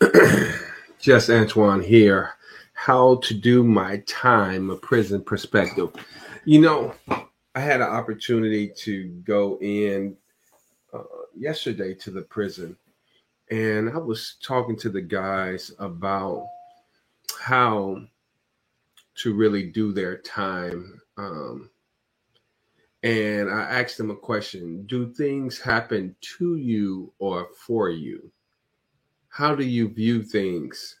Just Antoine here. How to do my time, a prison perspective. You know, I had an opportunity to go in uh, yesterday to the prison, and I was talking to the guys about how to really do their time. Um, and I asked them a question Do things happen to you or for you? How do you view things?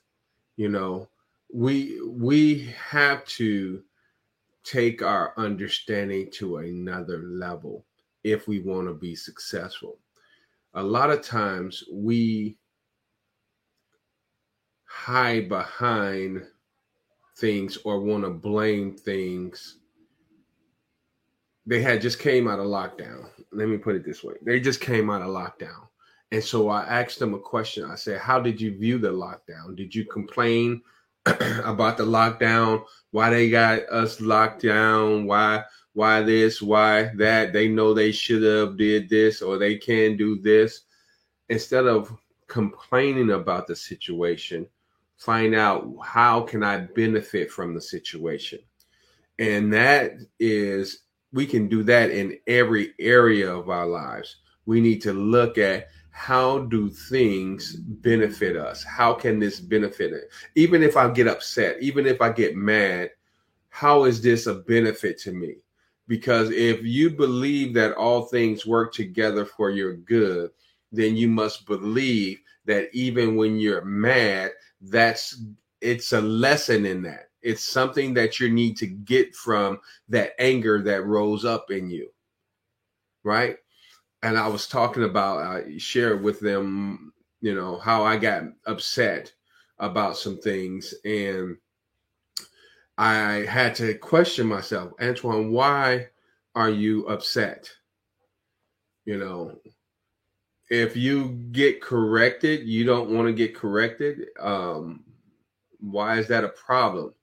You know, we we have to take our understanding to another level if we want to be successful. A lot of times we hide behind things or want to blame things. They had just came out of lockdown. Let me put it this way. They just came out of lockdown. And so I asked them a question. I said, How did you view the lockdown? Did you complain about the lockdown? Why they got us locked down? Why why this, why that? They know they should have did this or they can do this. Instead of complaining about the situation, find out how can I benefit from the situation. And that is we can do that in every area of our lives. We need to look at how do things benefit us? How can this benefit it? Even if I get upset, even if I get mad, how is this a benefit to me? Because if you believe that all things work together for your good, then you must believe that even when you're mad, that's it's a lesson in that. It's something that you need to get from that anger that rose up in you. Right? And I was talking about, I shared with them, you know, how I got upset about some things. And I had to question myself, Antoine, why are you upset? You know, if you get corrected, you don't want to get corrected. Um, why is that a problem?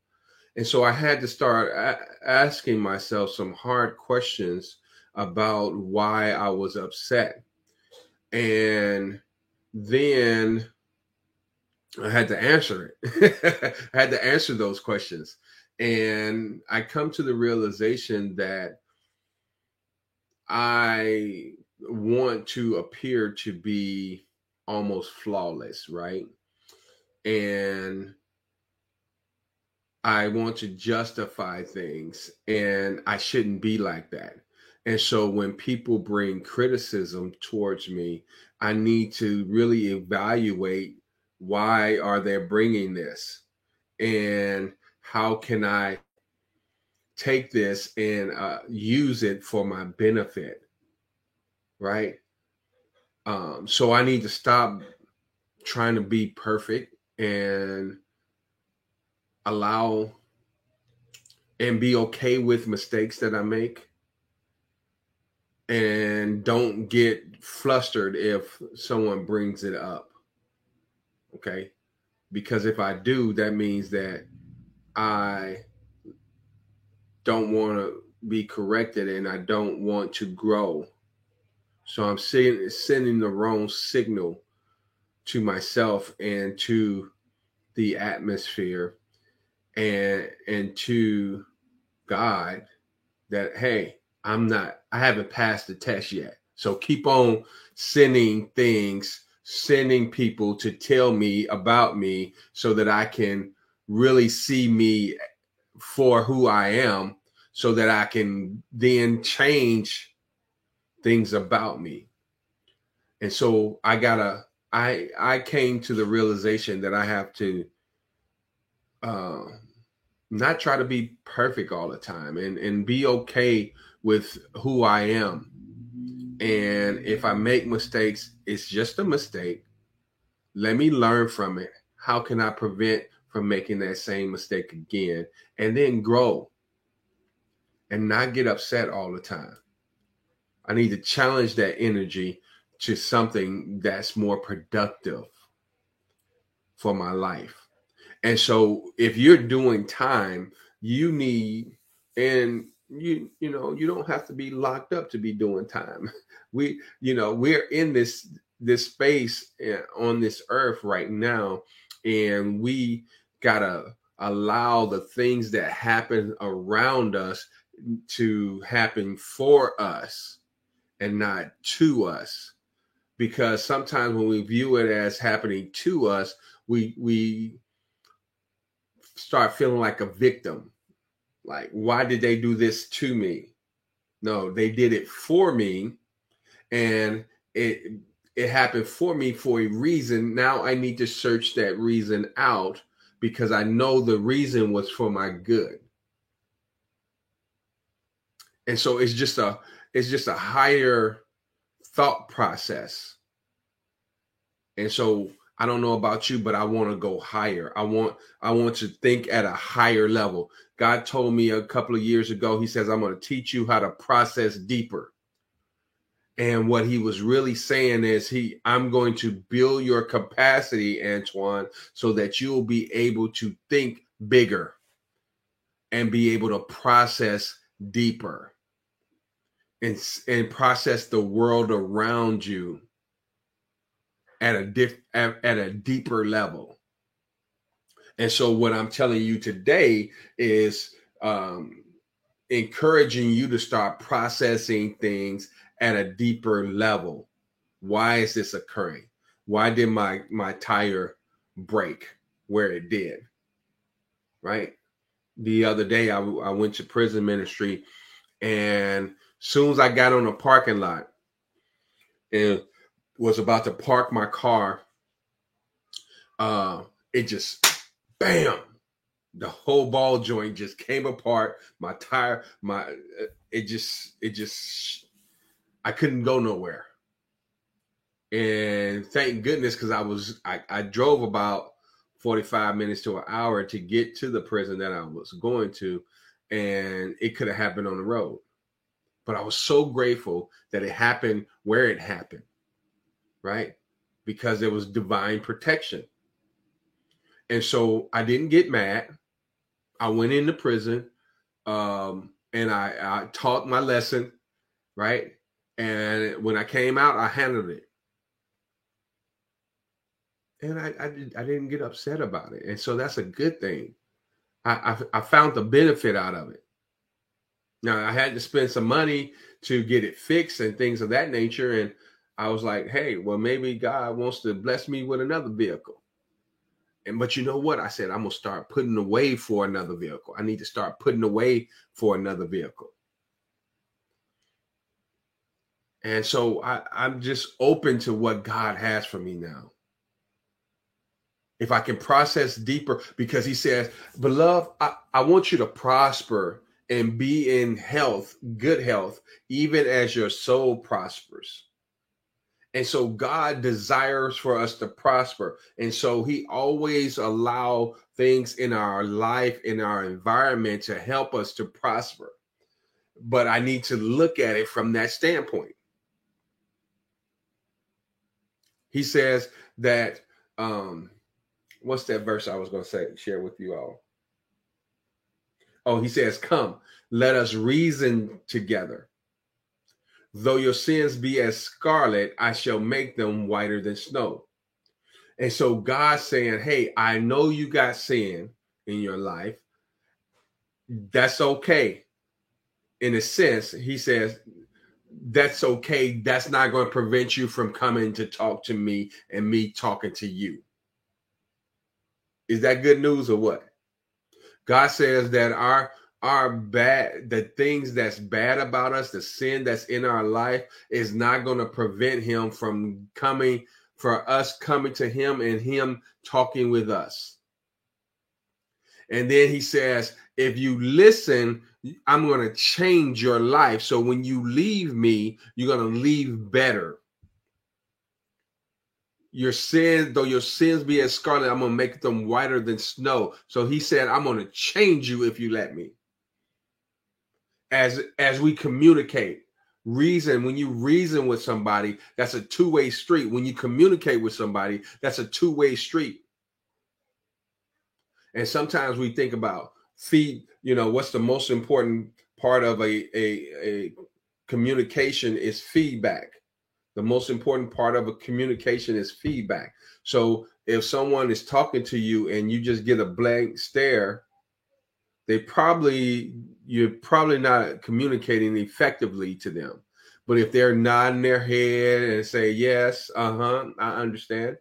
And so I had to start a- asking myself some hard questions about why I was upset. And then I had to answer it. I had to answer those questions. And I come to the realization that I want to appear to be almost flawless, right? And I want to justify things, and I shouldn't be like that. And so when people bring criticism towards me, I need to really evaluate why are they bringing this? And how can I take this and uh, use it for my benefit, right? Um, so I need to stop trying to be perfect and allow and be okay with mistakes that I make and don't get flustered if someone brings it up. Okay? Because if I do, that means that I don't want to be corrected and I don't want to grow. So I'm sending, sending the wrong signal to myself and to the atmosphere and and to God that hey, I'm not, I haven't passed the test yet. So keep on sending things, sending people to tell me about me so that I can really see me for who I am so that I can then change things about me. And so I gotta, I I came to the realization that I have to uh not try to be perfect all the time and and be okay with who I am. And if I make mistakes, it's just a mistake. Let me learn from it. How can I prevent from making that same mistake again and then grow and not get upset all the time? I need to challenge that energy to something that's more productive for my life. And so if you're doing time, you need and you you know you don't have to be locked up to be doing time. We you know we're in this this space eh, on this earth right now, and we gotta allow the things that happen around us to happen for us and not to us. Because sometimes when we view it as happening to us we we start feeling like a victim like why did they do this to me no they did it for me and it it happened for me for a reason now i need to search that reason out because I know the reason was for my good. And so it's just a it's just a higher thought process. And so I don't know about you, but I want to go higher. I want I want to think at a higher level. God told me a couple of years ago, he says, I'm going to teach you how to process deeper. And what he was really saying is he I'm going to build your capacity, Antoine, so that you'll be able to think bigger and be able to process deeper and, and process the world around you at a diff, at, at a deeper level. And so what I'm telling you today is um, encouraging you to start processing things at a deeper level. Why is this occurring? Why did my my tire break where it did? Right. The other day, I, I went to prison ministry, and soon as I got on the parking lot and was about to park my car, uh, it just bam, the whole ball joint just came apart. My tire, my it just it just I couldn't go nowhere. And thank goodness because I was I, I drove about 45 minutes to an hour to get to the prison that I was going to, and it could have happened on the road. But I was so grateful that it happened where it happened, right? Because it was divine protection. And so I didn't get mad. I went into prison um, and I, I taught my lesson, right? And when I came out, I handled it. And I, I, I didn't get upset about it. And so that's a good thing. I, I, I found the benefit out of it. Now I had to spend some money to get it fixed and things of that nature. And I was like, hey, well, maybe God wants to bless me with another vehicle. And but you know what? I said I'm gonna start putting away for another vehicle. I need to start putting away for another vehicle. And so I, I'm just open to what God has for me now. If I can process deeper, because he says, Beloved, I, I want you to prosper and be in health, good health, even as your soul prospers. And so God desires for us to prosper. And so he always allow things in our life, in our environment to help us to prosper. But I need to look at it from that standpoint. he says that um what's that verse I was going to say share with you all? Oh, he says, "Come, let us reason together. Though your sins be as scarlet, I shall make them whiter than snow." And so God's saying, "Hey, I know you got sin in your life. That's okay." In a sense, he says, that's okay. That's not going to prevent you from coming to talk to me and me talking to you. Is that good news or what? God says that our our bad the things that's bad about us, the sin that's in our life is not going to prevent him from coming for us coming to him and him talking with us. And then he says, if you listen, I'm going to change your life. So when you leave me, you're going to leave better. Your sins, though your sins be as scarlet, I'm going to make them whiter than snow. So he said, I'm going to change you if you let me. As as we communicate, reason when you reason with somebody, that's a two-way street. When you communicate with somebody, that's a two-way street. And sometimes we think about feed you know what's the most important part of a, a, a communication is feedback The most important part of a communication is feedback. So if someone is talking to you and you just get a blank stare, they probably you're probably not communicating effectively to them. But if they're nodding their head and say yes, uh huh, I understand,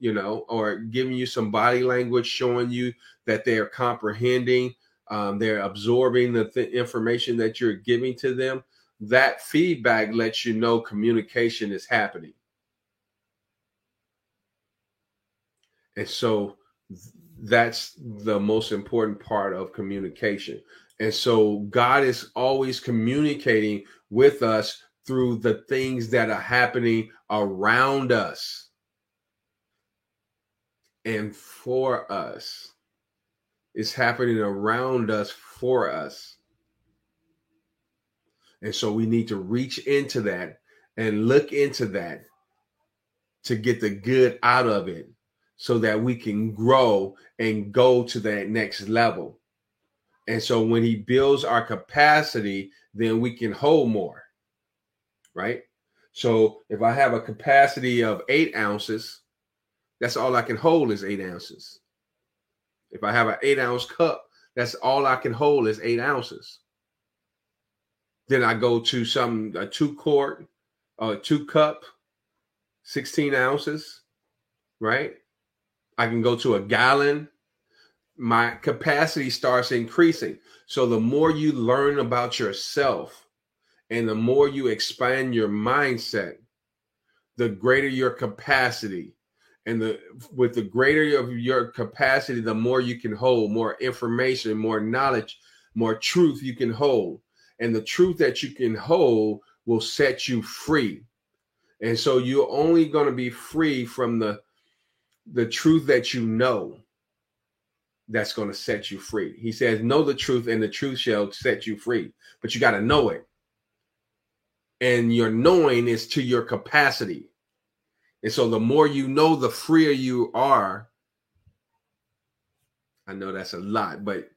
you know, or giving you some body language showing you that they are comprehending, um, they're absorbing the th- information that you're giving to them, that feedback lets you know communication is happening. And so that's the most important part of communication. And so God is always communicating with us through the things that are happening around us and for us. It's happening around us for us. And so we need to reach into that and look into that to get the good out of it so that we can grow and go to that next level. And so when he builds our capacity, then we can hold more right? So if I have a capacity of eight ounces, that's all I can hold is eight ounces. If I have an eight ounce cup, that's all I can hold is eight ounces. Then I go to some a two quart, uh, two cup, 16 ounces, right? I can go to a gallon. My capacity starts increasing. So the more you learn about yourself, and the more you expand your mindset, the greater your capacity. And the with the greater of your capacity, the more you can hold, more information, more knowledge, more truth you can hold. And the truth that you can hold will set you free. And so you're only going to be free from the the truth that you know that's going to set you free. He says, Know the truth, and the truth shall set you free. But you got to know it and your knowing is to your capacity. And so the more you know, the freer you are. I know that's a lot, but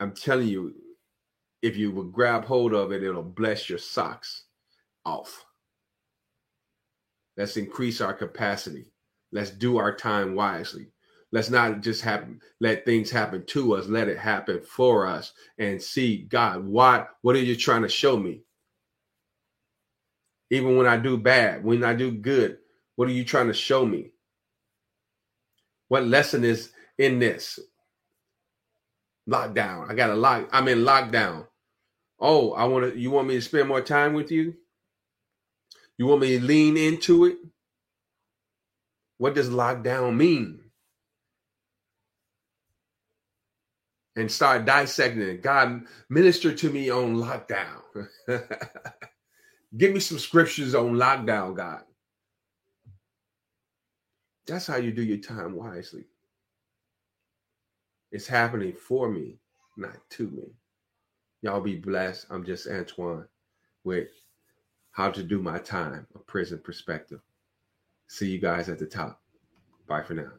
I'm telling you, if you will grab hold of it, it'll bless your socks off. Let's increase our capacity. Let's do our time wisely. Let's not just happen, let things happen to us. Let it happen for us and see God. What what are you trying to show me? Even when I do bad, when I do good, what are you trying to show me? What lesson is in this? Lockdown. I got a lock. I'm in lockdown. Oh, I want to. You want me to spend more time with you? You want me to lean into it? What does lockdown mean? And start dissecting it. God, minister to me on lockdown. Give me some scriptures on lockdown, God. That's how you do your time wisely. It's happening for me, not to me. Y'all be blessed. I'm just Antoine with how to do my time, a prison perspective. See you guys at the top. Bye for now.